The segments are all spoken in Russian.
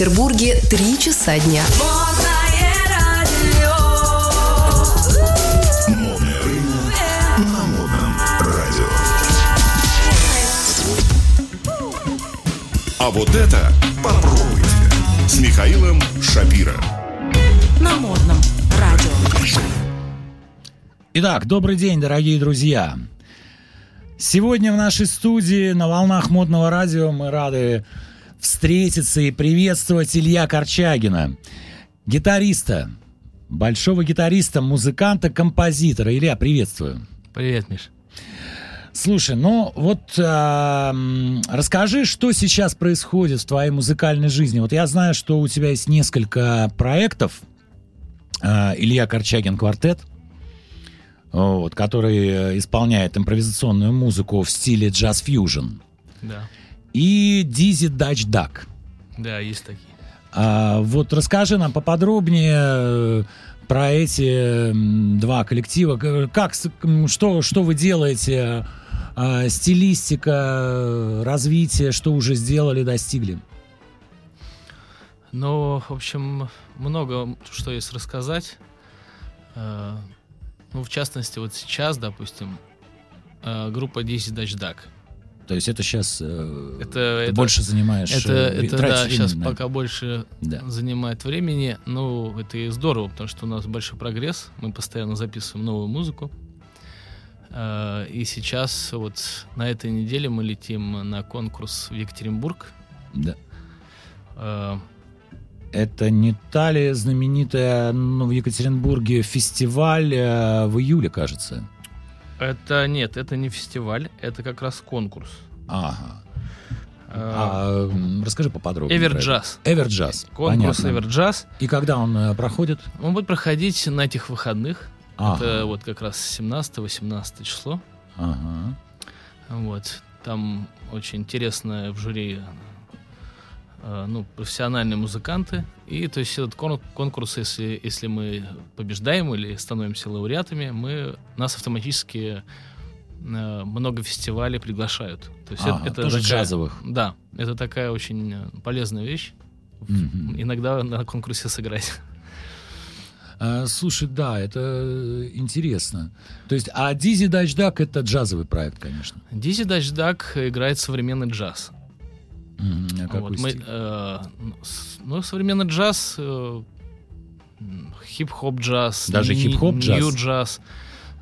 Санкт-Петербурге 3 часа дня. Модное время на модном радио. А вот это попробуйте с Михаилом Шапира. на модном радио. Итак, добрый день, дорогие друзья. Сегодня в нашей студии на волнах модного радио мы рады встретиться и приветствовать Илья Корчагина, гитариста, большого гитариста, музыканта, композитора. Илья, приветствую. Привет, Миш. Слушай, ну вот м, расскажи, что сейчас происходит в твоей музыкальной жизни. Вот я знаю, что у тебя есть несколько проектов. А, Илья Корчагин квартет, вот, который э, исполняет импровизационную музыку в стиле джаз-фьюжн. Да. И Дизи Дач Дак. Да, есть такие. А, вот расскажи нам поподробнее э, про эти два коллектива. Как, что, что вы делаете? А, стилистика, э, развитие, что уже сделали, достигли? Ну, в общем, много что есть рассказать. Э, Ну, в частности, вот сейчас, допустим, группа 10 Dutch Duck. То есть это сейчас Это, ты это, больше занимаешь, это, э, это да, сейчас на это. пока больше Да. занимает времени. Ну, это и здорово, потому что у нас большой прогресс. Мы постоянно записываем новую музыку. Э, И сейчас вот на этой неделе мы летим на конкурс в Екатеринбург. Да. Э, Это не та ли знаменитая ну, в Екатеринбурге фестиваль э, в июле, кажется? Это нет, это не фестиваль, это как раз конкурс. Ага. А, м, расскажи поподробнее. Эверджаз. Эверджаз. Конкурс. Эверджаз. И когда он э, проходит? Он будет проходить на этих выходных. Ага. Это вот как раз 17-18 число. Ага. Вот. Там очень интересно в жюри ну, профессиональные музыканты. И то есть этот кон- конкурс, если, если мы побеждаем или становимся лауреатами, мы, нас автоматически э, много фестивалей приглашают. То есть Ага, это, это тоже такая- джазовых. Да, это такая очень э, полезная вещь. Мгм. Иногда на конкурсе сыграть. А, слушай, да, это э, интересно. То есть, а Дизи Дач Дак это джазовый проект, конечно. Дизи Дач Дак играет современный джаз. Какой Вот мы, э, ну, ну, современный джаз, э, хип-хоп джаз, Даже хип-хоп джаз? нью джаз.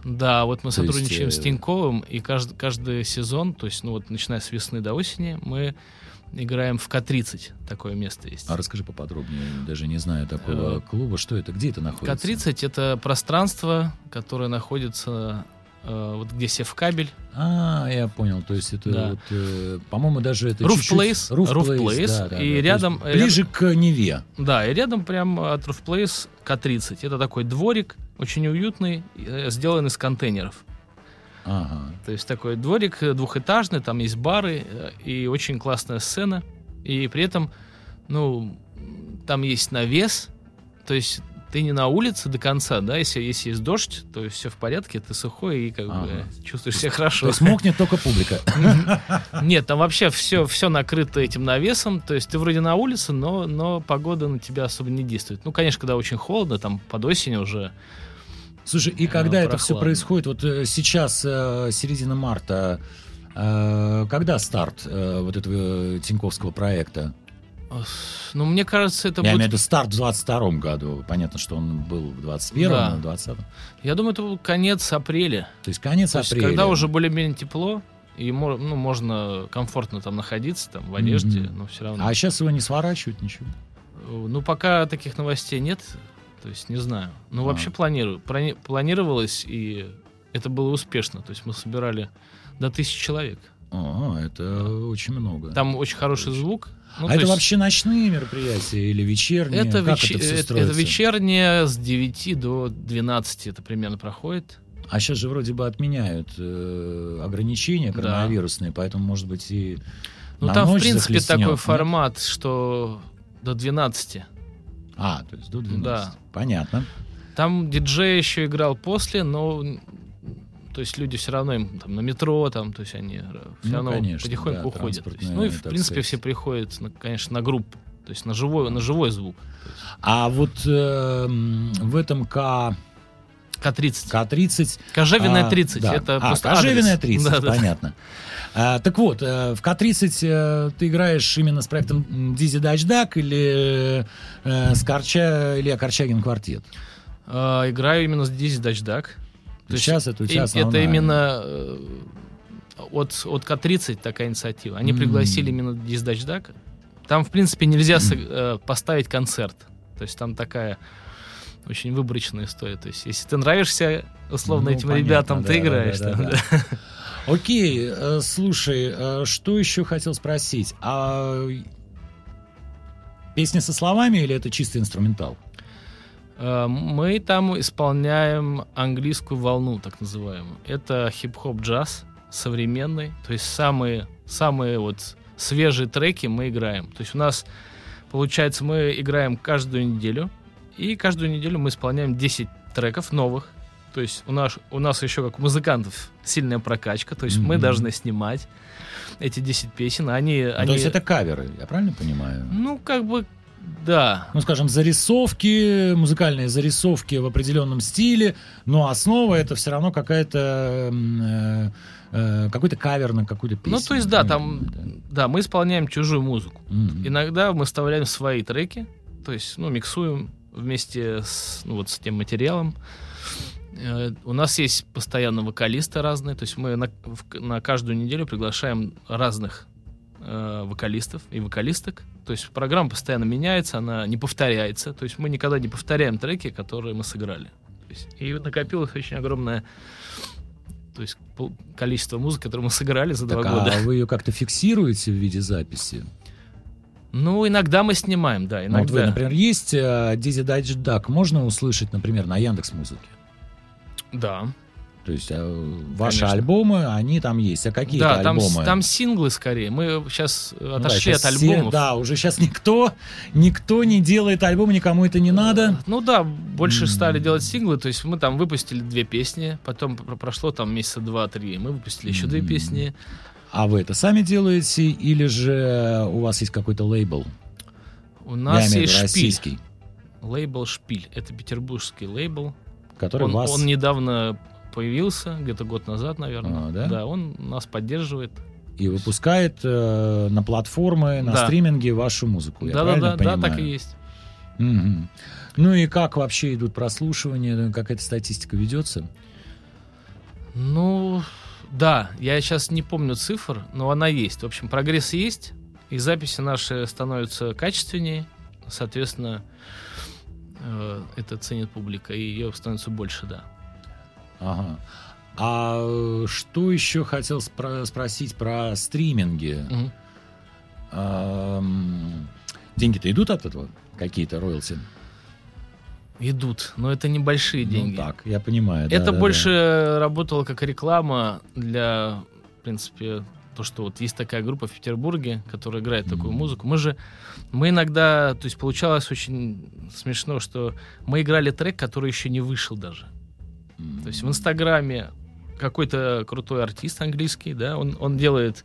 Да, вот мы То есть, сотрудничаем с э, Тиньковым, и каждый, каждый сезон, то есть, ну вот начиная с весны до осени, мы играем в К-30, такое место есть. А расскажи поподробнее, даже не знаю такого Э, клуба. Что это? Где это находится? К-30 это пространство, которое находится э, вот где севкабель, А, я понял. То есть это, Да. вот, э, по-моему, даже это Roof чуть-чуть- Place, Roof Roof Place, Place, да, да, и да. Рядом- ближе к Неве. Да, и рядом прям от Roof Place К-30. Это такой дворик, очень уютный, э, сделан из контейнеров. Ага. То есть такой дворик э, двухэтажный, там есть бары э, и очень классная сцена. И при этом, ну, там есть навес, то есть ты не на улице до конца, да, если, если есть дождь, то все в порядке, ты сухой и как бы Ага. чувствуешь себя То хорошо. есть мокнет только публика. Нет, там вообще все, все накрыто этим навесом. То есть ты вроде на улице, но, но погода на тебя особо не действует. Ну, конечно, когда очень холодно, там под осень уже. Слушай, и Э, когда это все происходит, вот э, сейчас э, середина марта, когда старт вот этого Тиньковского проекта? Ну, мне кажется, это Я имею в будет... виду старт в 22 году. Понятно, что он был в 21 Да. но в 20 Я думаю, это будет конец апреля. То есть конец То есть, апреля. когда уже более-менее тепло, и ну, можно комфортно там находиться, там, в одежде, Мгм. но все равно. А сейчас его не сворачивают, ничего. Ну, пока таких новостей нет, то есть не знаю. Ну, А. вообще планирую. Прони- Планировалось, и это было успешно. То есть мы собирали до тысячи человек. О, это очень много. Там очень хороший звук. Ну, а то это есть вообще ночные мероприятия или вечерние? это, как вече- это все это- строится? это вечернее с 9 до 12 это примерно проходит. А сейчас же вроде бы отменяют э, ограничения Да. коронавирусные, поэтому, может быть, и Ну, там, в принципе, захлестнет, такой нет? формат, что до 12. А, то есть до 12. Да. Понятно. Там диджей еще играл после, но то есть люди все равно им там на метро, там, то есть они все Ну, равно конечно, потихоньку да, уходят. То есть, ну и в принципе сказать. все приходят, на- конечно, на группу. То есть на живой, на живой звук. А вот э, в этом К... К-30. К-30... Кожевенная а, 30. да. Это а, просто адрес. 30, Да, да. понятно. А, так вот, э, в К-30 э, ты играешь именно с проектом Дизи Дач Дак или э, с Корча, Илья Корчагин квартет? А, играю именно здесь Дачдак. То Сейчас это тебя Это основная. именно э, от, от К-30 такая инициатива. Они М. пригласили именно здесь Дачдак. Там, в принципе, нельзя э, поставить концерт. То есть там такая очень выборочная история. То есть если ты нравишься, условно, Ну, этим понятно, ребятам, да, ты да, играешь. да, там, да, да. Окей, э, слушай, что еще хотел спросить? А песни со словами или это чистый инструментал? Э, Мы там исполняем английскую волну, так называемую. Это хип-хоп джаз современный, то есть самые, самые вот свежие треки мы играем. То есть у нас, получается, мы играем каждую неделю, и каждую неделю мы исполняем 10 треков новых. То есть у нас, у нас еще как у музыкантов сильная прокачка, то есть мы Мгм. должны снимать эти 10 песен, они... Ну, они То есть это каверы, я правильно понимаю? Ну, как бы, да. ну, скажем, зарисовки, музыкальные зарисовки в определенном стиле, но основа это все равно какая-то э, э, какой-то кавер на какую-то песню. Ну, то есть, да, там, Да. мы исполняем чужую музыку. Мгм. Иногда мы вставляем свои треки, то есть, ну, миксуем вместе с, ну, вот с тем материалом. Э, У нас есть постоянно вокалисты разные, то есть мы на, в- на каждую неделю приглашаем разных э, вокалистов и вокалисток. То есть программа постоянно меняется, она не повторяется. То есть мы никогда не повторяем треки, которые мы сыграли. Есть, и накопилось очень огромное то есть, количество музыки, которую мы сыграли за Так, два года. а вы ее как-то фиксируете в виде записи? Ну, иногда мы снимаем, да, Ну, иногда. вот вы, например, есть Дизи Дайдж Дак, можно услышать, например, на Яндекс Музыке? Да. То есть э, ваши Конечно. альбомы, они там есть. А какие да, там, альбомы? там синглы скорее. Мы сейчас Ну да, отошли от все- альбомов. да, уже сейчас никто, никто не делает альбомы, никому это не надо. Ну да, больше М. стали делать синглы. То есть мы там выпустили две песни, потом пр- прошло там месяца два-три. Мы выпустили еще две М. песни. А вы это сами делаете или же у вас есть какой-то лейбл? У нас Я есть шпиль. российский, Лейбл Шпиль. Это петербургский лейбл. который Он, вас... он недавно появился, где-то год назад, наверное. А, да? он нас поддерживает. и выпускает э, на платформы, на Да. стриминге вашу музыку. Да-да-да, правильно да, понимаю? так и есть. Мгм. Ну и как вообще идут прослушивания, какая-то статистика ведется? Ну, да, я сейчас не помню цифр, но она есть. В общем, прогресс есть, и записи наши становятся качественнее, соответственно, э, это ценит публика, и ее становится больше, да. Ага. А э, что еще хотел спро- спросить про стриминги? Мгм. Ам, Деньги-то идут от этого? Какие-то роялти? Идут, но это небольшие деньги. Ну так, я понимаю. это да-да-да. больше работало как реклама для, в принципе, то, что вот есть такая группа в Петербурге, которая играет такую Мгм. музыку. Мы же, мы иногда, то есть получалось очень смешно, что мы играли трек, который еще не вышел даже. М. То есть в Инстаграме какой-то крутой артист английский, да, он, он делает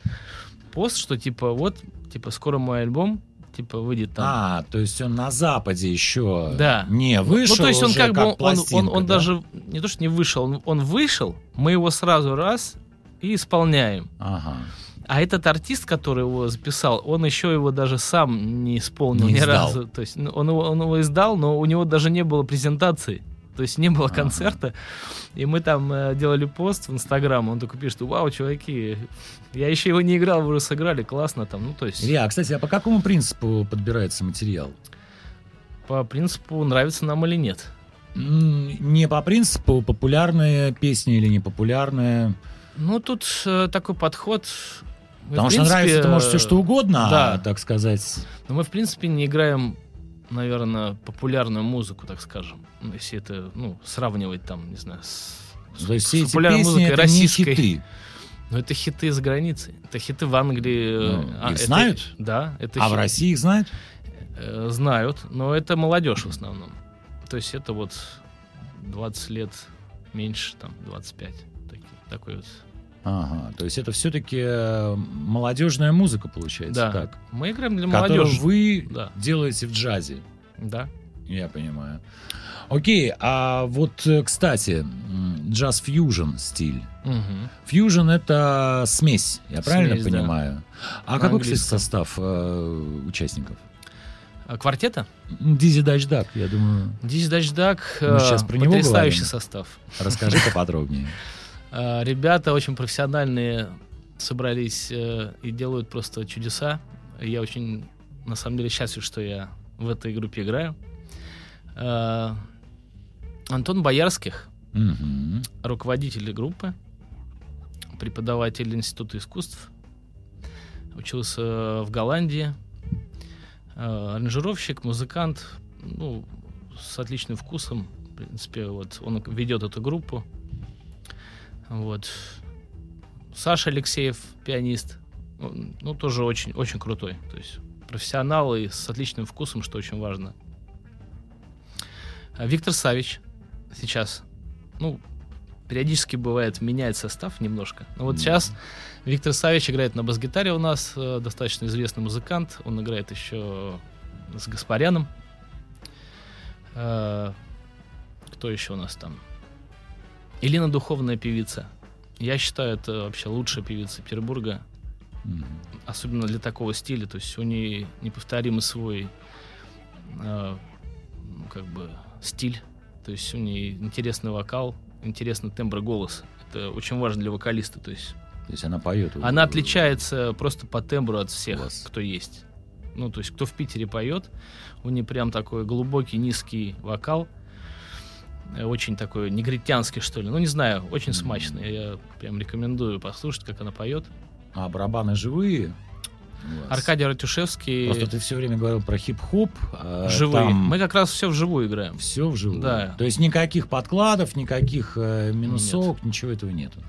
пост, что типа вот, типа скоро мой альбом, типа выйдет там. А, то есть он на Западе еще Да. не вышел. ну, то есть он уже как бы, он, он, пластинка, он да? даже, не то что не вышел, он, он вышел, мы его сразу раз и исполняем. Ага. А этот артист, который его записал, он еще его даже сам не исполнил Не ни издал. разу. То есть ну, он его, он его издал, но у него даже не было презентации. То есть не было Ага. концерта. И мы там э, делали пост в Инстаграм. Он такой пишет, вау, чуваки, я еще его не играл, вы уже сыграли, классно там. Ну, то есть Илья, а, кстати, а по какому принципу подбирается материал? по принципу нравится нам или нет. Не по принципу популярная песня или непопулярная. Ну, тут э, такой подход. Мы, Потому в что принципе, нравится это может все что угодно, да. а, так сказать. Но мы, в принципе, не играем, наверное, популярную музыку, так скажем. Ну, Если это, ну, сравнивать там, не знаю, с, То есть с все эти популярной песни музыкой это российской. не хиты. Но это хиты за границей. Это хиты в Англии. Ну, а, их это- знают? Да. Это А в хит- России их знают? э, знают, но это молодежь в основном. То есть это вот 20 лет меньше, там, 25. Таки- такой вот Ага, то есть это все-таки молодежная музыка, получается, Да. так? Мы играем для Которую молодежи. вы Да. делаете в джазе. Да. Я понимаю. Окей, а вот, э, кстати, м, джаз-фьюжн стиль. Фьюжн это смесь, я правильно Смесь, да. понимаю? А На какой, кстати, состав э, участников? А Квартета? Дизи Дач Дак, я думаю. Дизи Дачдак. Сейчас про него потрясающий говорим. состав. Расскажи поподробнее. А, Ребята очень профессиональные собрались э, и делают просто чудеса. Я очень, на самом деле, счастлив, что я в этой группе играю. А, Антон Боярских, Мгм. руководитель группы, преподаватель Института искусств, учился в Голландии, э, аранжировщик, музыкант, ну, с отличным вкусом, в принципе, вот он ведет эту группу. Вот. Саша Алексеев, пианист, ну, тоже очень, очень крутой, то есть профессионал и с отличным вкусом, что очень важно. А Виктор Савич сейчас, ну, периодически бывает меняет состав немножко. Но вот сейчас Виктор Савич играет на бас-гитаре у нас, э, достаточно известный музыкант. Он играет еще с Гаспаряном. Э, Кто еще у нас там? Елена Духовная певица. Я считаю, это вообще лучшая певица Петербурга, Мгм. особенно для такого стиля. То есть у нее неповторимый свой э, ну, как бы стиль. То есть у нее интересный вокал, интересный тембр голоса. Это очень важно для вокалиста. То есть То есть она поет. она отличается просто по тембру от всех, Класс. кто есть. Ну, то есть, кто в Питере поет, у нее прям такой глубокий, низкий вокал. Э, Очень такой негритянский, что ли. Ну, не знаю, очень смачный. Я прям рекомендую послушать, как она поет. А барабаны живые? Аркадий Ратюшевский Просто ты все время говорил про хип-хоп. а живые. там Мы как раз все вживую играем. все вживую. Да. То есть никаких подкладов, никаких э, минусовок, ничего этого нету.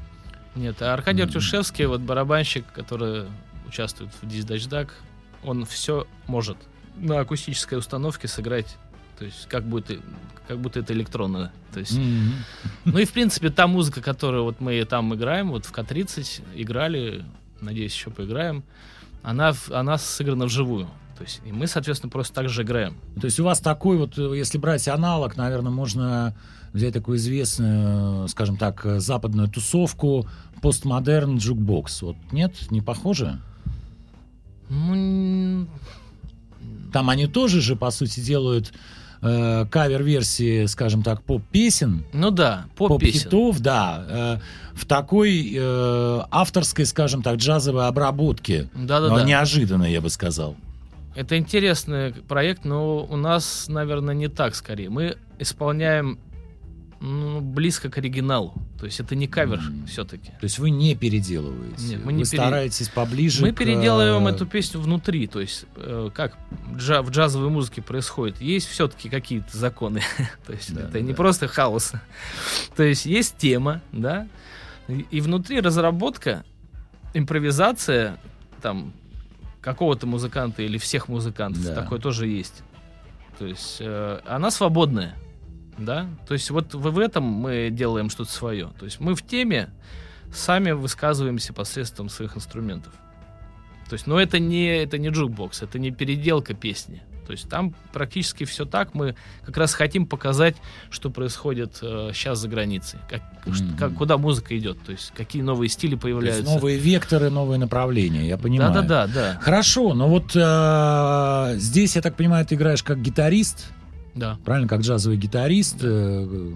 Нет, а Аркадий Мгм. Артюшевский, вот барабанщик, который участвует в Диздачдак, он все может на акустической установке сыграть. То есть как будто, как будто это электронно. То есть, Мгм. ну и в принципе та музыка, которую вот мы там играем, вот в К-30 играли, надеюсь, еще поиграем, она, она сыграна вживую. То есть и мы, соответственно, просто так же играем. То есть у вас такой вот, э, если брать аналог, наверное, можно взять такую известную, э, скажем так, э, западную тусовку Postmodern Jukebox. Вот нет, не похоже? Ну, Там они тоже же, по сути, делают э, кавер-версии, скажем так, поп-песен, ну да, поп-песен. поп-хитов, да, э, в такой э, авторской, скажем так, джазовой обработке. Но Да-да-да. неожиданно, я бы сказал. Это интересный проект, но у нас, наверное, не так скорее. Мы исполняем ну, близко к оригиналу. То есть это не кавер М. все-таки. То есть вы не переделываете. Нет, мы вы не пере- стараетесь поближе Мы к, переделываем э, эту песню внутри. То есть э, как джа- в джазовой музыке происходит. Есть все-таки какие-то законы. то есть Да, это да, не да. просто хаос. То есть есть тема, да, и, и внутри разработка, импровизация там какого-то музыканта или всех музыкантов. Да. Такое тоже есть. То есть э, она свободная. Да? То есть вот в, этом мы делаем что-то свое. То есть мы в теме сами высказываемся посредством своих инструментов. То есть, но это не, это не jukebox, это не переделка песни. То есть там практически все так. Мы как раз хотим показать, что происходит сейчас за границей, как, Мгм. как- куда музыка идет, то есть какие новые стили то есть появляются. новые векторы, новые направления, я понимаю. да, да, да, да, Хорошо, но вот э, здесь, я так понимаю, ты играешь как гитарист, да. правильно, как джазовый гитарист, э,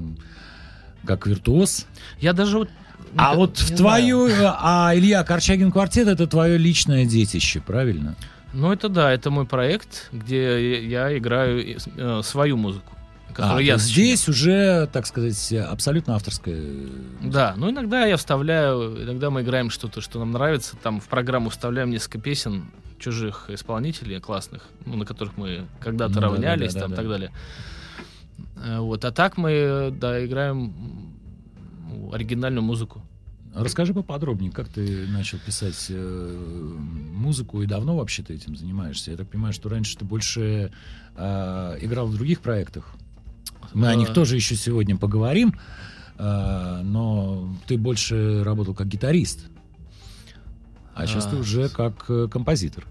как виртуоз. Я даже вот А не- вот не в знаю. твою, э, а Илья Корчагин квартет это твое личное детище, правильно? Ну, это да, это мой проект, где я я играю э, свою музыку, А, я сочиняю. здесь уже, так сказать, абсолютно авторская. Да, ну иногда я вставляю, иногда мы играем что-то, что нам нравится, там в программу вставляем несколько песен чужих исполнителей классных, ну, на которых мы когда-то Ну, равнялись, да, да, там да. и так далее. Э, Вот, а так мы, да, играем оригинальную музыку. Расскажи поподробнее, как ты начал писать э, музыку и давно вообще ты этим занимаешься? Я так понимаю, что раньше ты больше э, играл в других проектах. Мы о них тоже еще сегодня поговорим. э, но ты больше работал как гитарист. А сейчас ты А, уже как э, композитор.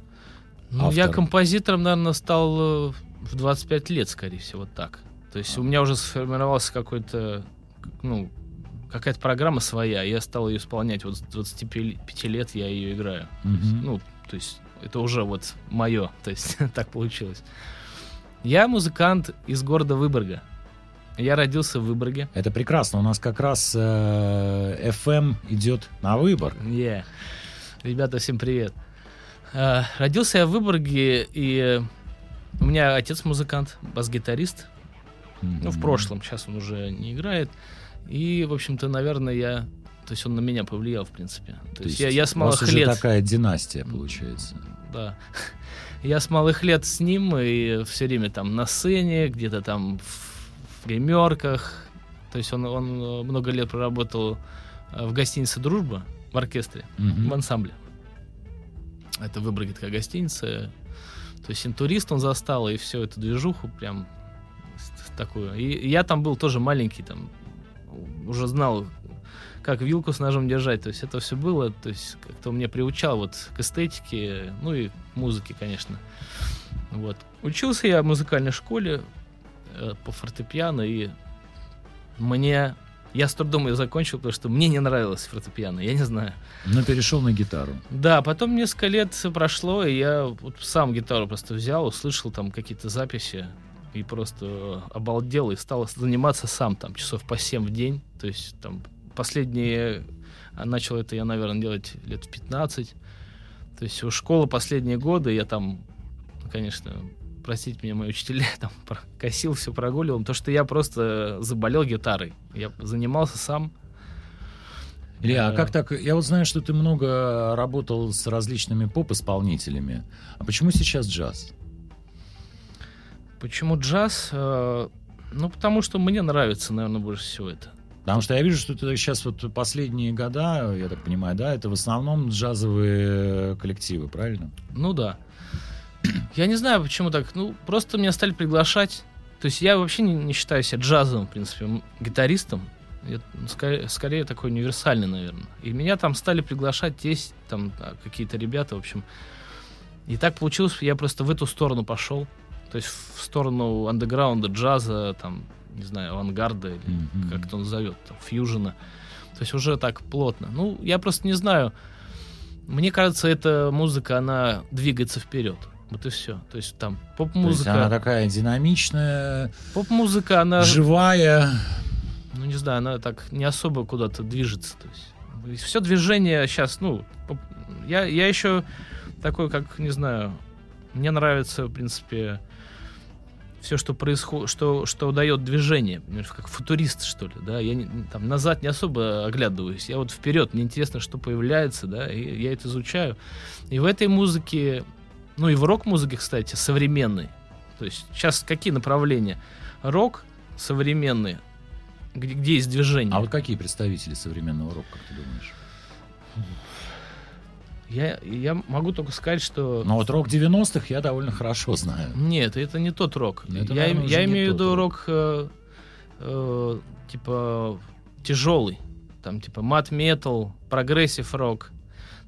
Ну, я автор. композитором, наверное, стал э, в 25 лет, скорее всего, так. То есть у меня уже сформировался какой-то, ну, какая-то программа своя, я стал ее исполнять. Вот с 25 лет я ее играю. Мгм. Ну, то есть это уже вот мое, то есть так получилось. Я музыкант из города Выборга. Я родился в Выборге. Это прекрасно. У нас как раз э, FM идет на выбор. Yeah. Ребята, всем привет. А, родился я в Выборге, и э, у меня отец музыкант, бас-гитарист. Ну, в прошлом, сейчас он уже не играет. И, в общем-то, наверное, я... То есть он на меня повлиял, в принципе. То, есть, я, я с у вас малых уже лет... такая династия получается. Да. Я с малых лет с ним и все время там на сцене, где-то там в гримерках. То есть он, он э, много лет проработал э, в гостинице «Дружба» в оркестре, Мгм. в ансамбле. Это в Выборге такая гостиница. То есть интурист он застал, и всю эту движуху прям такую. И я там был тоже маленький, там уже знал, как вилку с ножом держать. То есть это все было, то есть как-то меня приучал вот к эстетике, ну и к музыке, конечно. Вот. Учился я в музыкальной школе по фортепиано, и мне... Я с трудом ее закончил, потому что мне не нравилось фортепиано, я не знаю. Но перешел на гитару. Да, потом несколько лет прошло, и я вот сам гитару просто взял, услышал там какие-то записи, и просто э, обалдел, и стал заниматься сам там часов по 7 в день. То есть там последние... а Начал это я, наверное, делать лет в 15. То есть у школы последние годы я там, конечно, простите меня, мои учителя, там косил, все прогуливал, потому что я просто заболел гитарой. Я занимался сам. Илья, а Да. как так? Я вот знаю, что ты много работал с различными поп-исполнителями. А почему сейчас джаз? Почему джаз? Э, Ну, потому что мне нравится, наверное, больше всего это. Потому что я вижу, что ты сейчас вот последние года, я так понимаю, да, это в основном джазовые коллективы, правильно? Ну да. Я не знаю, почему так. Ну, просто меня стали приглашать. То есть я вообще не, не считаю себя джазовым, в принципе, гитаристом. Я, ну, скорее, скорее такой универсальный, наверное. И меня там стали приглашать есть там а, какие-то ребята, в общем. И так получилось, я просто в эту сторону пошел. То есть в сторону андеграунда, джаза, там, не знаю, авангарда или Мгм. как это он зовет, там, фьюжена. То есть уже так плотно. Ну, я просто не знаю. Мне кажется, эта музыка, она двигается вперед. Вот и все. То есть там есть она поп-музыка. такая динамичная, Поп-музыка, она, живая. ну не знаю, она так не особо куда-то движется. То есть все движение сейчас, ну, поп- я, я еще такой, как, не знаю, мне нравится, в принципе, все, что происходит, что, что дает движение, понимаешь, как футурист, что ли, да, я не- там назад не особо оглядываюсь, я вот вперед, мне интересно, что появляется, да, и я это изучаю. И в этой музыке, ну и в рок-музыке, кстати, современной, то есть сейчас какие направления? Рок современный, где, где есть движение. А вот какие представители современного рока, как ты думаешь? я, я могу только сказать, что... Ну вот рок 90-х я довольно хорошо знаю. Нет, это не тот рок. Это, я наверное, я имею в виду рок. рок, э, э, типа тяжелый, там типа math metal, progressive rock.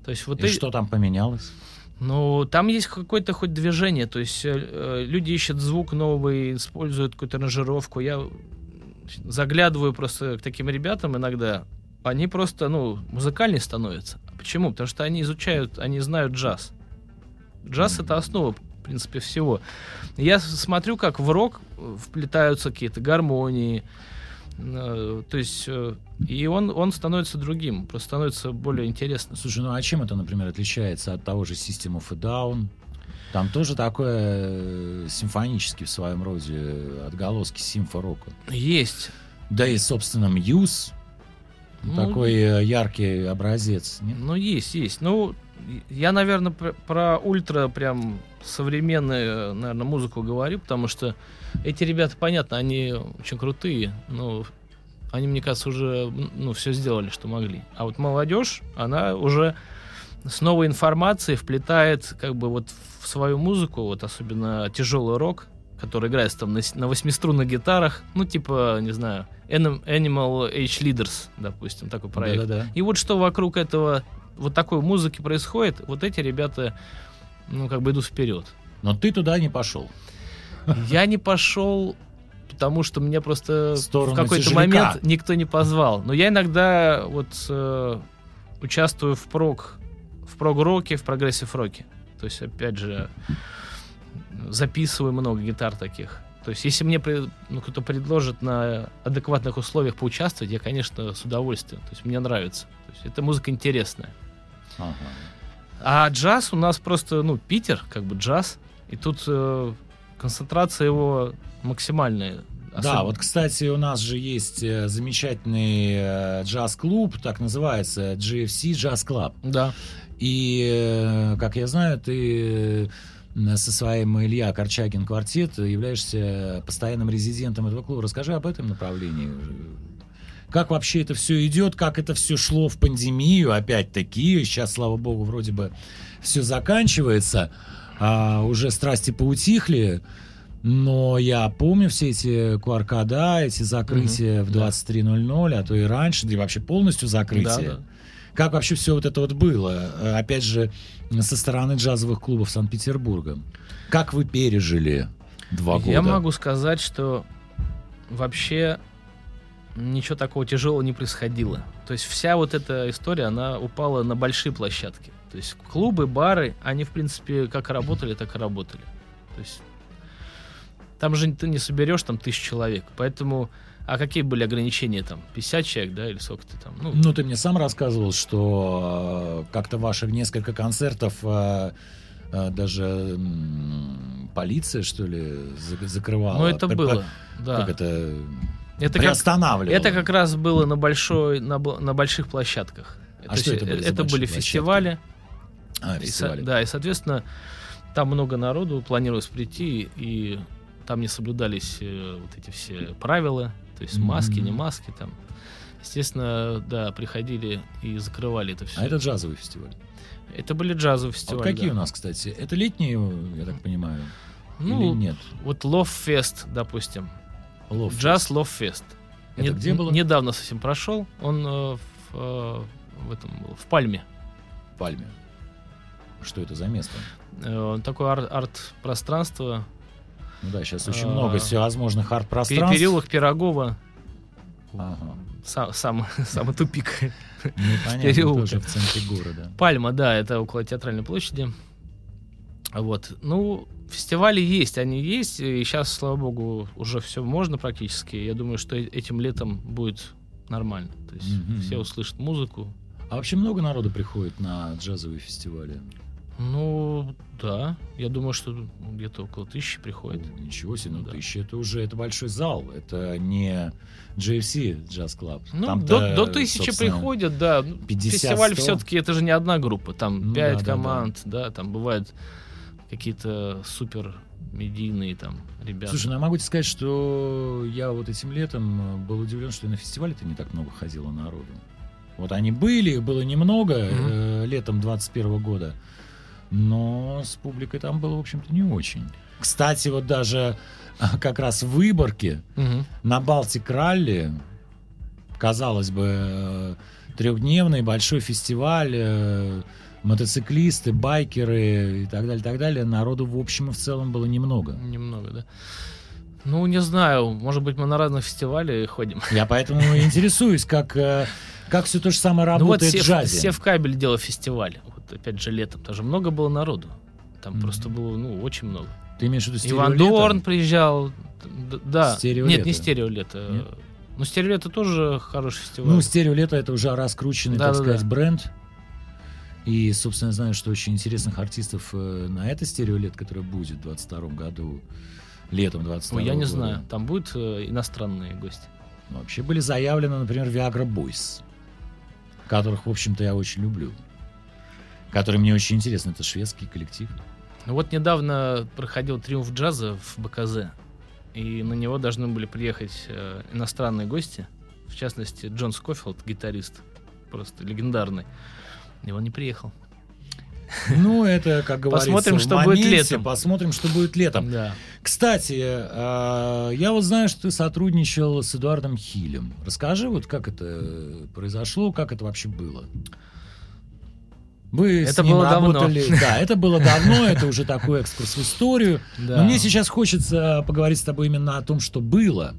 То есть вот И и- что там поменялось? Ну, там есть какое-то хоть движение, то есть э, э, люди ищут звук новый, используют какую-то аранжировку. Я заглядываю просто к таким ребятам иногда, они просто, ну, музыкальнее становятся. Почему? Потому что они изучают, они знают джаз. Джаз — это основа, в принципе, всего. Я смотрю, как в рок э, вплетаются какие-то гармонии, то есть, э, и он, он становится другим, просто становится более интересным. Слушай, ну а чем это, например, отличается от того же System of a Down? Там тоже такое э, симфонический в своем роде отголоски симфорока. Есть. Да и, собственно, Мьюз Ну, такой э, яркий образец. нет? Ну, есть, есть. Ну, я, наверное, про, про ультра прям современную, наверное, музыку говорю, потому что эти ребята, понятно, они очень крутые, но они, мне кажется, уже ну, все сделали, что могли. А вот молодежь, она уже с новой информацией вплетает как бы вот в свою музыку, вот особенно тяжелый рок, который играет там на, на восьмиструнных гитарах, ну, типа, не знаю, Animal H Leaders, допустим, такой проект. Да-да-да. И вот что вокруг этого, вот такой музыки происходит, вот эти ребята, ну, как бы идут вперед. Но ты туда не пошел. Я не пошел, потому что меня просто В какой-то момент никто не позвал. Но я иногда вот э, участвую в prog, в prog-роке, в progressive-роке. То есть, опять же, записываю много гитар таких. То есть, если мне ну, кто-то предложит на адекватных условиях поучаствовать, я, конечно, с удовольствием. То есть, мне нравится. То есть, эта музыка интересная. Ага. А джаз у нас просто, ну, Питер, как бы джаз. И тут э, концентрация его максимальная. Да, Особ- вот, кстати, у нас же есть э, замечательный э, джаз-клуб, так называется, GFC Jazz Club. Да. И, э, как я знаю, ты со своим Илья Корчагин квартет являешься постоянным резидентом этого клуба. Расскажи об этом направлении. Как вообще это все идет, как это все шло в пандемию, опять-таки. Сейчас, слава богу, вроде бы все заканчивается. а уже страсти поутихли. Но я помню все эти QRК, эти закрытия в да. 23.00, а то и раньше, да и вообще полностью закрытие. Да, да. Как вообще все вот это вот было? Э, Опять же, со стороны джазовых клубов Санкт-Петербурга. Как вы пережили два года? Я могу сказать, что вообще ничего такого тяжелого не происходило. То есть вся вот эта история, она упала на большие площадки. То есть клубы, бары, они, в принципе, как работали, так и работали. То есть там же ты не соберешь там тысяч человек. Поэтому, а какие были ограничения там? 50 человек, да, или сколько ты там? Ну, Ну, ты мне сам рассказывал, что э, как-то ваших несколько концертов э, э, даже полиция, что ли, за- закрывала. ну, это было, да. Как это? Это как, приостанавливала. это как раз было на большой, на, на больших площадках. А что это были это были фестивали, А, И фестивали. да, и, соответственно, там много народу планировалось прийти, и там не соблюдались вот эти все правила, то есть маски, не маски там. Естественно, да, приходили и закрывали это все. А это джазовый фестиваль. Это были джазовые А фестивали. вот какие да. у нас, кстати? Это летние, я так понимаю? Ну, Или нет? вот Love Fest, допустим. Love Джаз Love Fest. Это где было? Недавно совсем прошел. Он э, в, э, в этом был, в Пальме. в Пальме. Что это за место? Э, такое ар- арт-пространство. Ну да, сейчас очень А, много всевозможных арт-пространств. Переулок Пирогова. Ага. Сам, сам- самый тупик. Понятно, переулке. тоже в центре города. Пальма, да, это около театральной площади. Вот. Ну, фестивали есть, они есть. И сейчас, слава богу, уже все можно практически. Я думаю, что э- этим летом будет нормально. То есть все услышат музыку. А вообще много народу приходит на джазовые фестивали? Ну, да. Я думаю, что где-то около тысячи приходит. О, ничего себе, ну Да. тысяча это уже это большой зал. Это не GFC Jazz Club. Ну, Там-то, до, до тысячи приходят, да. Ну, 50, Фестиваль 100. все-таки это же не одна группа. Там Ну пять да, да, да. команд, да, там бывают какие-то супер медийные там ребята. Слушай, ну я могу тебе сказать, что я вот этим летом э, был удивлен, что и на фестивале-то не так много ходило народу. Вот они были, их было немного Мгм. э, летом 21 года, но с публикой там было, в общем-то, не очень. Кстати, вот даже а, как раз в Выборге Мгм. на Балтик Ралли, казалось бы, трехдневный большой фестиваль, э, мотоциклисты, байкеры и так далее, так далее, народу в общем и в целом было немного. Немного, да. Ну, не знаю, может быть, мы на разных фестивалях ходим. Я поэтому интересуюсь, как, э, как все то же самое Ну вот работает в Сев, джазе. Сев Кабель делал фестиваль. Опять же летом. Тоже много было народу. Там Мгм. просто было, ну, очень много. Ты имеешь в виду Иван стереолето? Дорн приезжал. Да. Стереолето. Нет, не стереолето. Нет? Ну, стереолето тоже хороший фестиваль. Ну, стереолето это уже раскрученный, так Да-да-да. сказать, бренд. И, собственно, я знаю, что очень интересных артистов э, на это стереолет, которое будет в 22 году, летом 22 Ой, я не года. знаю. Там будут э, иностранные гости. Вообще были заявлены, например, Viagra Boys, которых, в общем-то, я очень люблю. Которые мне очень интересны. Это шведский коллектив. Ну, вот недавно проходил триумф джаза в БКЗ. И на него должны были приехать э, иностранные гости. В частности, Джон Скофилд, гитарист. Просто легендарный. И он не приехал. Ну, это, как говорится, Посмотрим, в что будет моменте, летом. Посмотрим, что будет летом. Да. Кстати, э, я вот знаю, что ты сотрудничал с Эдуардом Хилем. Расскажи, вот как это произошло, как это вообще было. Вы с Это ним было давно. работали. Да, это было давно, это уже такой экскурс в историю. Да. Но мне сейчас хочется поговорить с тобой именно о том, что было,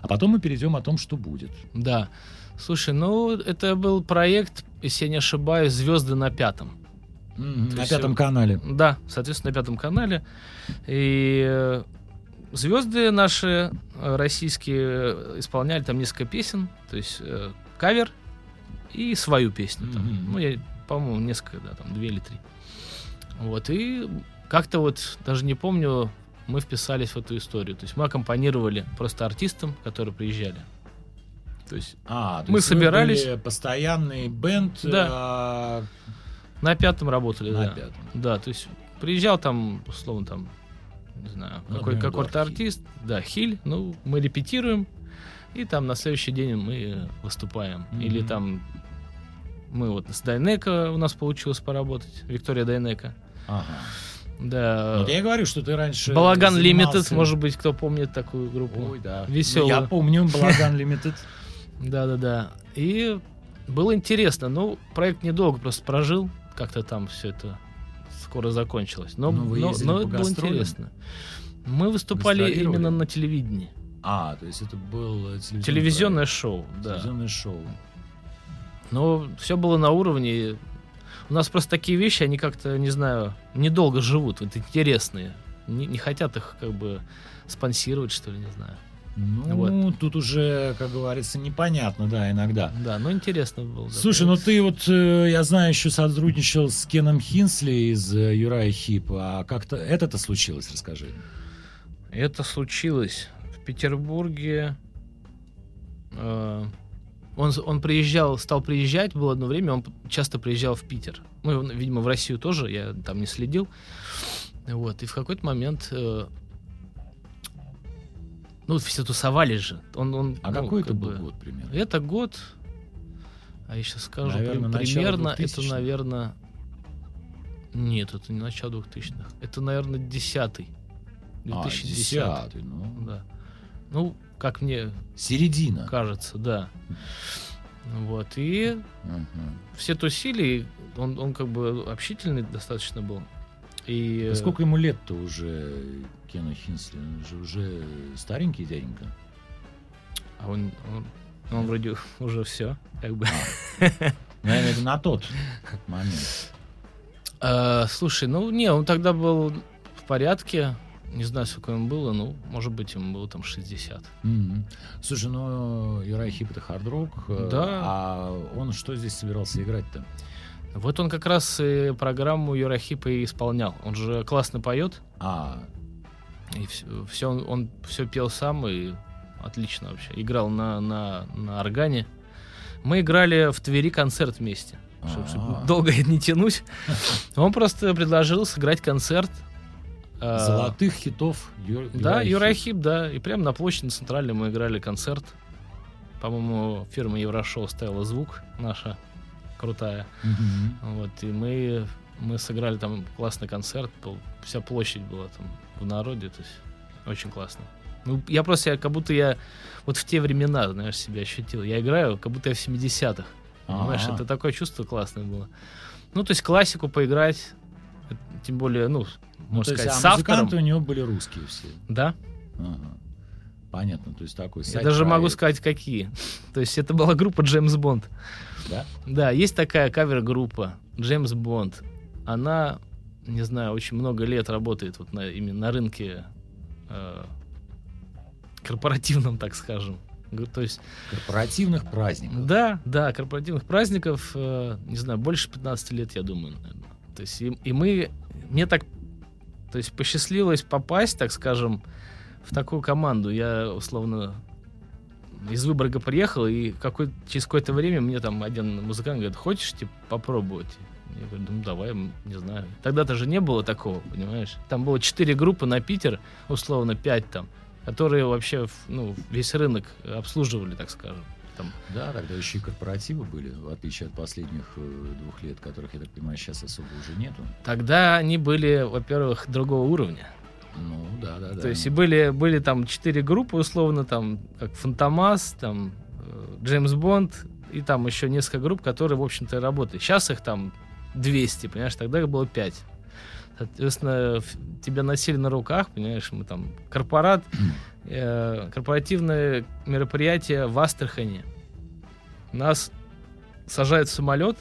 а потом мы перейдем о том, что будет. Да. Слушай, ну, это был проект, если я не ошибаюсь, «Звезды на пятом». То На есть, пятом э, канале. Да, соответственно, на пятом канале. И э, звезды наши э, российские э, исполняли там несколько песен, то есть э, кавер и свою песню. Там. Мгм. Ну, я, по-моему, несколько, да, там, две или три. Вот, и как-то вот, даже не помню, мы вписались в эту историю. То есть мы аккомпанировали просто артистам, которые приезжали. То есть А, то мы есть собирались- были постоянный бенд а, на пятом работали, на да. пятом. Да, то есть приезжал там, условно, там, не знаю, Ну, какой, какой-то артист, да, Хиль, ну, мы репетируем, и там на следующий день мы выступаем. Мгм. Или там мы вот с Дайнека у нас получилось поработать, Виктория Дайнека. Ага. Да. Вот я говорю, что ты раньше Балаган Limited, может быть, кто помнит такую группу. Ой, да. Весёлую. Я помню Балаган Limited. Да-да-да. И было интересно. Ну, проект недолго просто прожил. Как-то там все это скоро закончилось. Но, Ну, но, но по это было интересно. Мы выступали именно на телевидении. А, то есть это был э, телевизионный Телевизионное проект. шоу, да. Телевизионное шоу. Но все было на уровне. У нас просто такие вещи, они как-то, не знаю, недолго живут, вот интересные. Не, не хотят их как бы спонсировать, что ли, не знаю. Ну, Вот. тут уже, как говорится, непонятно, да, иногда. Да, но интересно было. да. Слушай, ну ты вот, э, я знаю, еще сотрудничал с Кеном Хинсли из э, Юрая Хип, а как-то это-то случилось, расскажи. Это случилось в Петербурге. Э, Он, он приезжал, стал приезжать, было одно время, он часто приезжал в Питер. Ну, он, видимо, в Россию тоже, я там не следил. Вот, и в какой-то момент... э, ну, все тусовались же. Он, он, А ну, какой это был бы- год примерно? Это год... А я сейчас скажу, при- Наверно, начало примерно это, 2000-х. наверное... Нет, это не начало 2000-х. Это, наверное, 10-й. А, 2010 десятый, ну, да. Ну, как мне середина. кажется, да. Вот. И Мгм. все тусили, и он, он как бы общительный достаточно был. И Да Сколько ему лет-то уже, Кену Хинсли? Он же уже старенький дяденька. а он, он, он вроде уже все, как бы. Наверное, это на тот момент. А, слушай, ну не, он тогда был в порядке. Не знаю, сколько ему было, ну, может быть, ему было там 60. Мгм. Слушай, ну, Юрай Хип это хард-рок. э, Да. А он что здесь собирался играть-то? Вот он как раз и программу Юрахипа и исполнял. Он же классно поет, А, и все, он, он все пел сам и отлично вообще. Играл на, на, на органе. Мы играли в Твери концерт вместе. Чтобы, А. долго не тянуть. Он просто предложил сыграть концерт. А, золотых хитов Ю- Да, Юрахип, да. И прямо на площади центральной мы играли концерт. По-моему, фирма Еврошоу ставила звук наша крутая. Мгм. Вот, и мы, мы сыграли там классный концерт. был- Вся площадь была там в народе. То есть очень классно. Ну, я просто, я, как будто я вот в те времена, знаешь, себя ощутил. Я играю, как будто я в 70-х. Понимаешь, это такое чувство классное было. Ну, то есть классику поиграть, э, тем более, ну, Ну, можно то есть, сказать, а с автором. музыканты у него были русские все. Да, Ага. Понятно, то есть такой я даже могу сказать, какие. То есть это была группа Джеймс Бонд. Да? Да, есть такая кавер-группа Джеймс Бонд. Она, не знаю, очень много лет работает вот на, именно на рынке э, корпоративном, так скажем. То есть, Корпоративных праздников. да, да, корпоративных праздников, э, не знаю, больше 15 лет, я думаю, наверное. То есть, и, и мы, мне так, то есть, посчастливилось попасть, так скажем, в такую команду. Я, условно, из Выборга приехал, и какой, через какое-то время мне там один музыкант говорит, хочешь, типа, попробовать? Я говорю, ну давай, не знаю. Тогда-то же не было такого, понимаешь? Там было четыре группы на Питер, условно, пять там, которые вообще, ну, весь рынок обслуживали, так скажем. Там, Да, тогда еще и корпоративы были, в отличие от последних э, двух лет, которых, я так понимаю, сейчас особо уже нету. Тогда они были, во-первых, другого уровня. Ну, да, да, да. То есть и были, были там четыре группы, условно, там, как Фантомас, там, э, Джеймс Бонд, и там еще несколько групп, которые, в общем-то, работали. Сейчас их там 200, понимаешь, тогда их было 5. Соответственно, тебя носили на руках, понимаешь, мы там корпорат, э, корпоративное мероприятие в Астрахани. Нас сажают в самолет,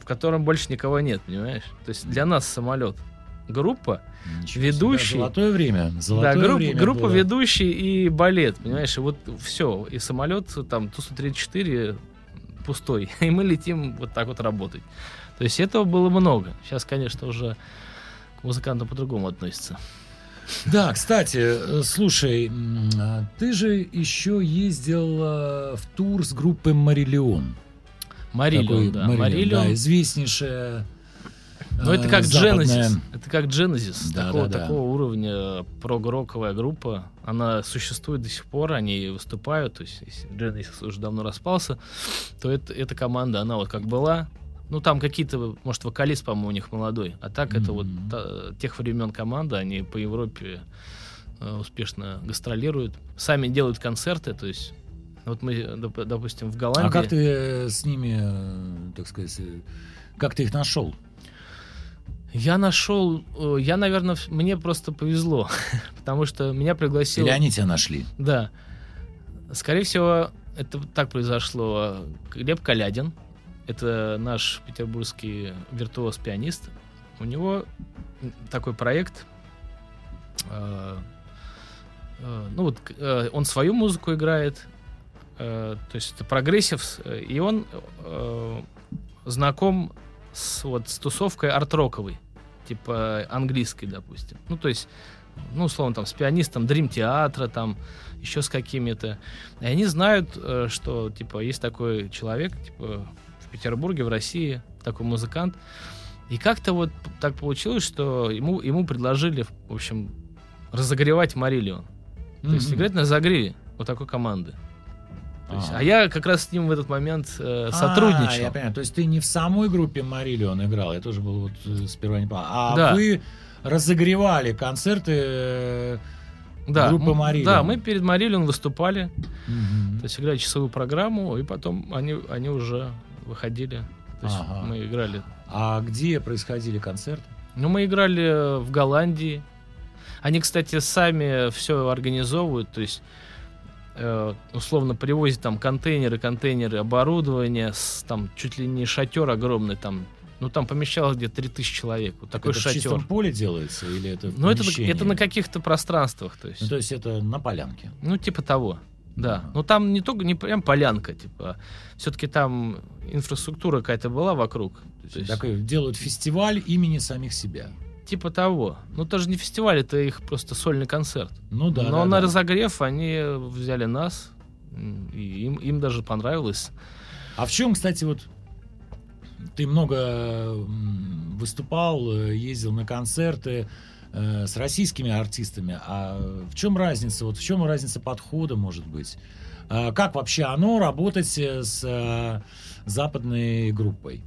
в котором больше никого нет, понимаешь? То есть для нас самолет. Группа, Ничего ведущий. Золотое время. Золотое да, группа, время группа было. ведущий и балет, понимаешь? И вот все. И самолет там Ту-134 пустой. И мы летим вот так вот работать. То есть этого было много. Сейчас, конечно, уже к музыкантам по-другому относятся. Да, кстати, э, слушай, а ты же еще ездил э, в тур с группой Марилион. Марилион, да. Марилион. да, известнейшая. Ну, это э, как западная- Genesis. Это как Genesis. Да, такого, да, да. такого уровня прог-роковая группа. Она существует до сих пор, они выступают. То есть, если Genesis уже давно распался, то это, эта команда, она вот как была. Ну, там какие-то, может, вокалист, по-моему, у них молодой. А так это вот та- тех времен команда, они по Европе э, успешно гастролируют. Сами делают концерты, то есть вот мы, доп- допустим, в Голландии... А как ты э, с ними, э, так сказать, э, как ты их нашел? Я нашел, я, наверное, мне просто повезло, потому что меня пригласил... Или они тебя нашли? Да. Скорее всего, это так произошло. Глеб Калядин, это наш петербургский виртуоз-пианист. У него такой проект. э, э, Ну вот, э, он свою музыку играет, то есть это progressive, и он знаком с, вот, с тусовкой арт-роковой, типа английской, допустим. Ну, то есть, ну, условно, там, с пианистом Дрим Театра, там, еще с какими-то. И они знают, что, типа, есть такой человек, типа, Петербурге, в России, такой музыкант. И как-то вот так получилось, что ему, ему предложили, в общем, разогревать Марилион. То есть играть на разогреве вот такой команды. То есть, Ага. а я как раз с ним в этот момент э, А, сотрудничал. я понимаю. То есть ты не в самой группе Марилион играл, я тоже был вот э, сперва не понял. А Да. вы разогревали концерты э, да, группы Марилион. Да, мы перед Марилион выступали, мгм. то есть играли часовую программу, и потом они, они уже выходили. То есть Ага. мы играли. А где происходили концерты? Ну, мы играли в Голландии. Они, кстати, сами все организовывают, то есть э, условно привозят там контейнеры, контейнеры оборудования, с, там чуть ли не шатер огромный, там, ну там помещалось где-то 3000 человек. Вот такой это в шатер. чистом поле делается или это в Ну, это, это на каких-то пространствах, то есть. Ну, то есть это на полянке. Ну, типа того. Да. Ага. Ну, там не только не прям полянка, типа. Все-таки там инфраструктура какая-то была вокруг. То есть, Такой делают фестиваль имени самих себя. типа того. Ну, это же не фестиваль, это их просто сольный концерт. Ну да. Но да, на да. разогрев они взяли нас, и им, им даже понравилось. А в чем, кстати, вот ты много выступал, э, ездил на концерты э, с российскими артистами. А в чем разница? Вот в чем разница подхода, может быть? А Как вообще оно работать э, с э, западной группой?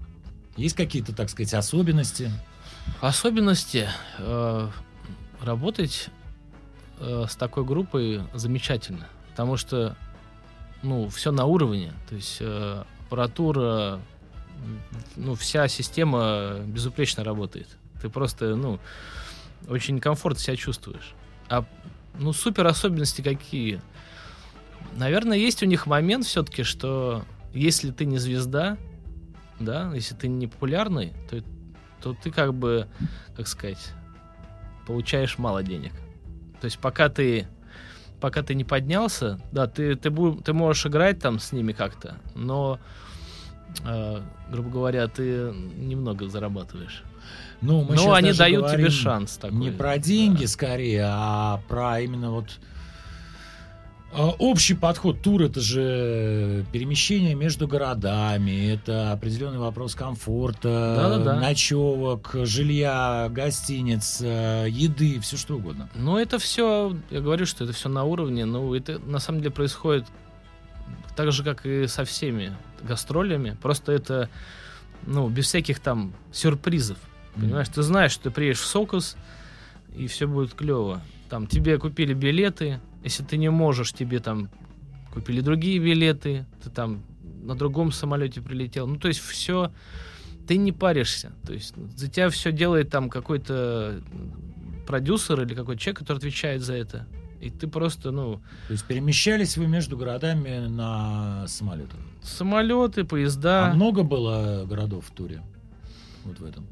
Есть какие-то, так сказать, особенности? Особенности э, работать э, с такой группой замечательно, потому что ну все на уровне, то есть э, аппаратура, ну вся система безупречно работает. Ты просто ну очень комфортно себя чувствуешь. А ну супер особенности какие? Наверное, есть у них момент все-таки, что если ты не звезда, да, если ты не популярный, то то ты как бы, как сказать, получаешь мало денег. То есть пока ты пока ты не поднялся, да, ты, ты, бу- ты можешь играть там с ними как-то, но, э, грубо говоря, ты немного зарабатываешь. Ну, мы но щас они дают тебе шанс такой. Не про деньги скорее, а про именно вот а, общий подход. Тур это же перемещение между городами, это определенный вопрос комфорта, Да-да-да. ночевок, жилья, гостиниц, э, еды, все что угодно. Ну, это все, я говорю, что это все на уровне, ну, это на самом деле происходит так же, как и со всеми гастролями, просто это, ну, без всяких там сюрпризов, понимаешь? Ты знаешь, что ты приедешь в Сокус, и все будет клево. Там тебе купили билеты, если ты не можешь, тебе там купили другие билеты, ты там на другом самолете прилетел. Ну, то есть все, ты не паришься. То есть за тебя все делает там какой-то продюсер или какой-то человек, который отвечает за это. И ты просто, ну, То есть перемещались вы между городами на самолетах. самолеты, поезда. А много было городов в туре? Вот в этом.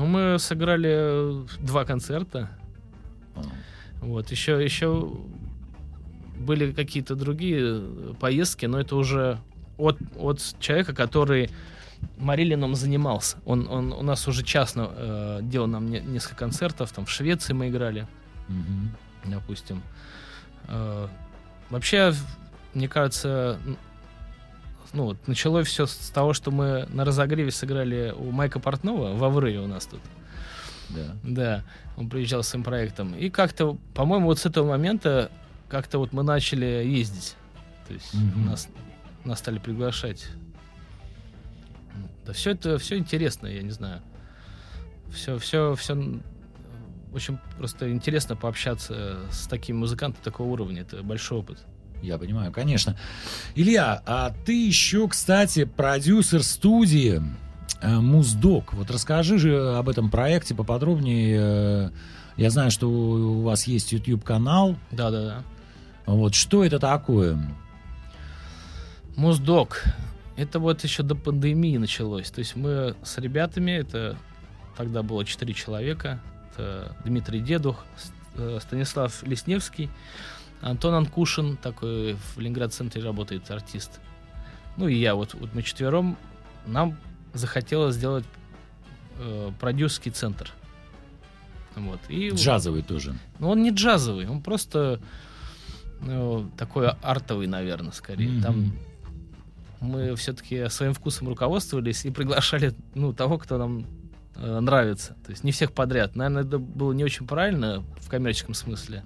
Ну, мы сыграли два концерта. А. Вот, еще, еще были какие-то другие э, поездки, но это уже от, от человека, который Марилином занимался. Он, он у нас уже частно э, делал нам не- несколько концертов, там в Швеции мы играли, Мгм. допустим. Э, вообще, мне кажется, ну, вот началось все с того, что мы на разогреве сыграли у Майка Портнова в Аврее у нас тут. Да. Да, он приезжал с своим проектом. И как-то, по-моему, вот с этого момента как-то вот мы начали ездить. То есть Мгм. нас, нас стали приглашать. Да все это, все интересно, я не знаю. Все, все, все... В общем, просто интересно пообщаться с таким музыкантом такого уровня. Это большой опыт. Я понимаю, конечно. Илья, а ты еще, кстати, продюсер студии э, Муздок. Вот расскажи же об этом проекте поподробнее. Э, Я знаю, что у вас есть YouTube-канал. Да-да-да. Вот что это такое? Муздок. Это вот еще до пандемии началось. То есть мы с ребятами, это тогда было четыре человека. Это Дмитрий Дедух, э, Станислав Лесневский, Антон Анкушин, такой в Ленинград-центре работает артист. Ну и я, вот, вот мы четвером, нам захотелось сделать э, продюсерский центр. Вот. И Джазовый тоже. ну, он не джазовый, он просто ну, такой артовый, наверное, скорее. Мгм. Там мы все-таки своим вкусом руководствовались и приглашали ну, того, кто нам э, нравится. То есть не всех подряд. Наверное, это было не очень правильно в коммерческом смысле.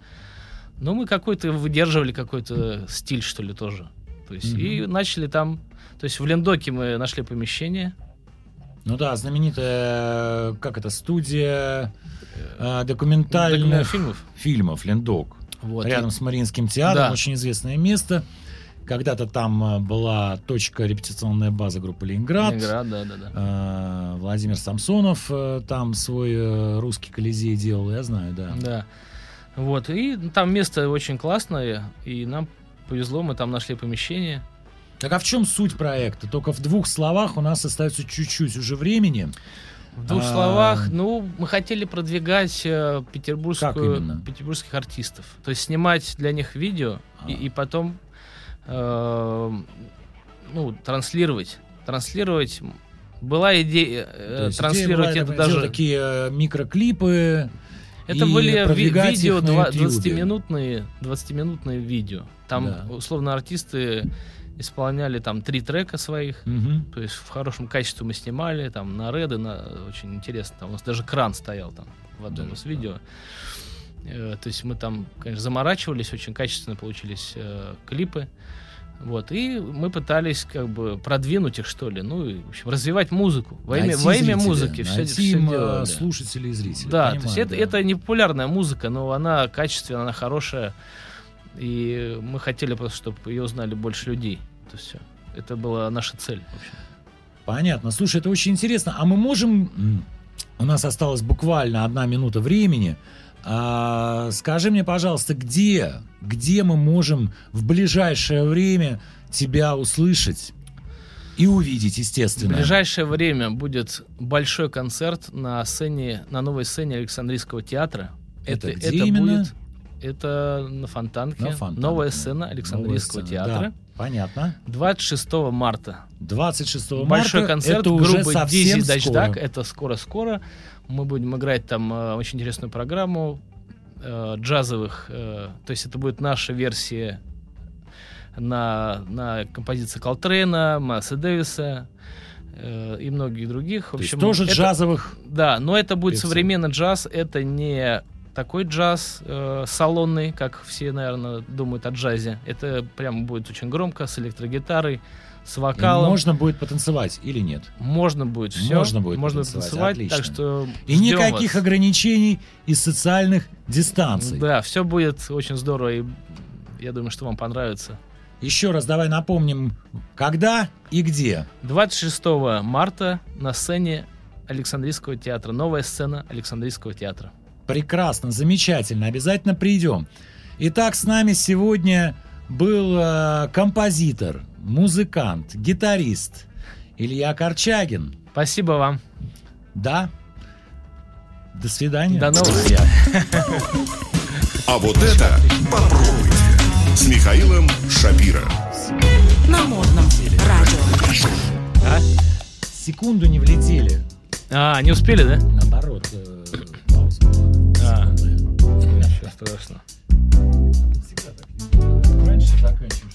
Но мы какой-то выдерживали какой-то стиль, что ли, тоже. То есть, и начали там... То есть в Лендоке мы нашли помещение. Ну да, знаменитая, э, как это, студия э, документальных фильмов. фильмов Лендок. Вот. Рядом с Мариинским театром, Да. очень известное место. Когда-то там э, была точка репетиционная база группы Ленинград. Ленинград, да, да, да. Владимир Самсонов э, там свой русский колизей делал, я знаю, да. Да. Вот. И там место очень классное, и нам повезло, мы там нашли помещение. Так а в чем суть проекта? Только в двух словах у нас остается чуть-чуть уже времени. В двух А. словах, ну, мы хотели продвигать э, петербургскую, петербургских артистов. То есть снимать для них видео и, А. и потом э, ну, транслировать. Транслировать. Была идея э, есть идея транслировать была, это даже... такие э, микроклипы. Это и были ви- видео их на два- Ютьюбе. 20-минутные, 20-минутные видео. Там, Да. условно, артисты исполняли там три трека своих. Мгм. То есть в хорошем качестве мы снимали, там на реды, на, очень интересно. Там у нас даже кран стоял там в одном Даже из видео. Э, то есть мы там, конечно, заморачивались, очень качественно получились э, клипы. Вот, и мы пытались как бы продвинуть их, что ли, ну, и, в общем, развивать музыку. Во имя, Найти во имя зрителя, музыки все, э, делали. слушателей и зрителей. Да, Понимаю, то есть это, да. это не популярная музыка, но она качественная, она хорошая. И мы хотели просто, чтобы ее узнали больше людей. То есть всё. Это была наша цель, в общем. Понятно. Слушай, это очень интересно. А мы можем... У нас осталась буквально одна минута времени. А, скажи мне, пожалуйста, где, где мы можем в ближайшее время тебя услышать и увидеть, В естественно? ближайшее время будет большой концерт на сцене, на новой сцене Александрийского театра. Это это, где это именно? будет это на Фонтанке. На Фонтанке. Новая сцена Александрийского Новая сцена, театра. да, понятно. 26 марта. 26 марта. Большой концерт это уже группы совсем Дизи. Дачдак. Это скоро-скоро. Мы будем играть там э, очень интересную программу э, джазовых. э, то есть это будет наша версия на, на композиции Колтрейна, Масса Дэвиса э, и многих других. В То есть общем, тоже это- джазовых. Да, но это будет Певцы. современный джаз. Это не такой джаз э, салонный, как все, наверное, думают о джазе. Это прямо будет очень громко, с электрогитарой, с И вокалом. можно будет потанцевать или нет? Можно будет все. Можно будет Можно потанцевать, танцевать, отлично. так что И никаких вас. ограничений и социальных дистанций. Да, все будет очень здорово, и я думаю, что вам понравится. Еще раз давай напомним, когда и где. 26 марта на сцене Александрийского театра. Новая сцена Александрийского театра. Прекрасно, замечательно, обязательно придем. Итак, с нами сегодня был э, композитор, музыкант, гитарист Илья Корчагин. Спасибо вам. Да. До свидания. До новых друзья. А вот это попробуйте. С Михаилом Шапира. На модном радио. А? Секунду не влетели. А, не успели, да? Наоборот, э. Страшного. Всегда так. Раньше заканчиваешь,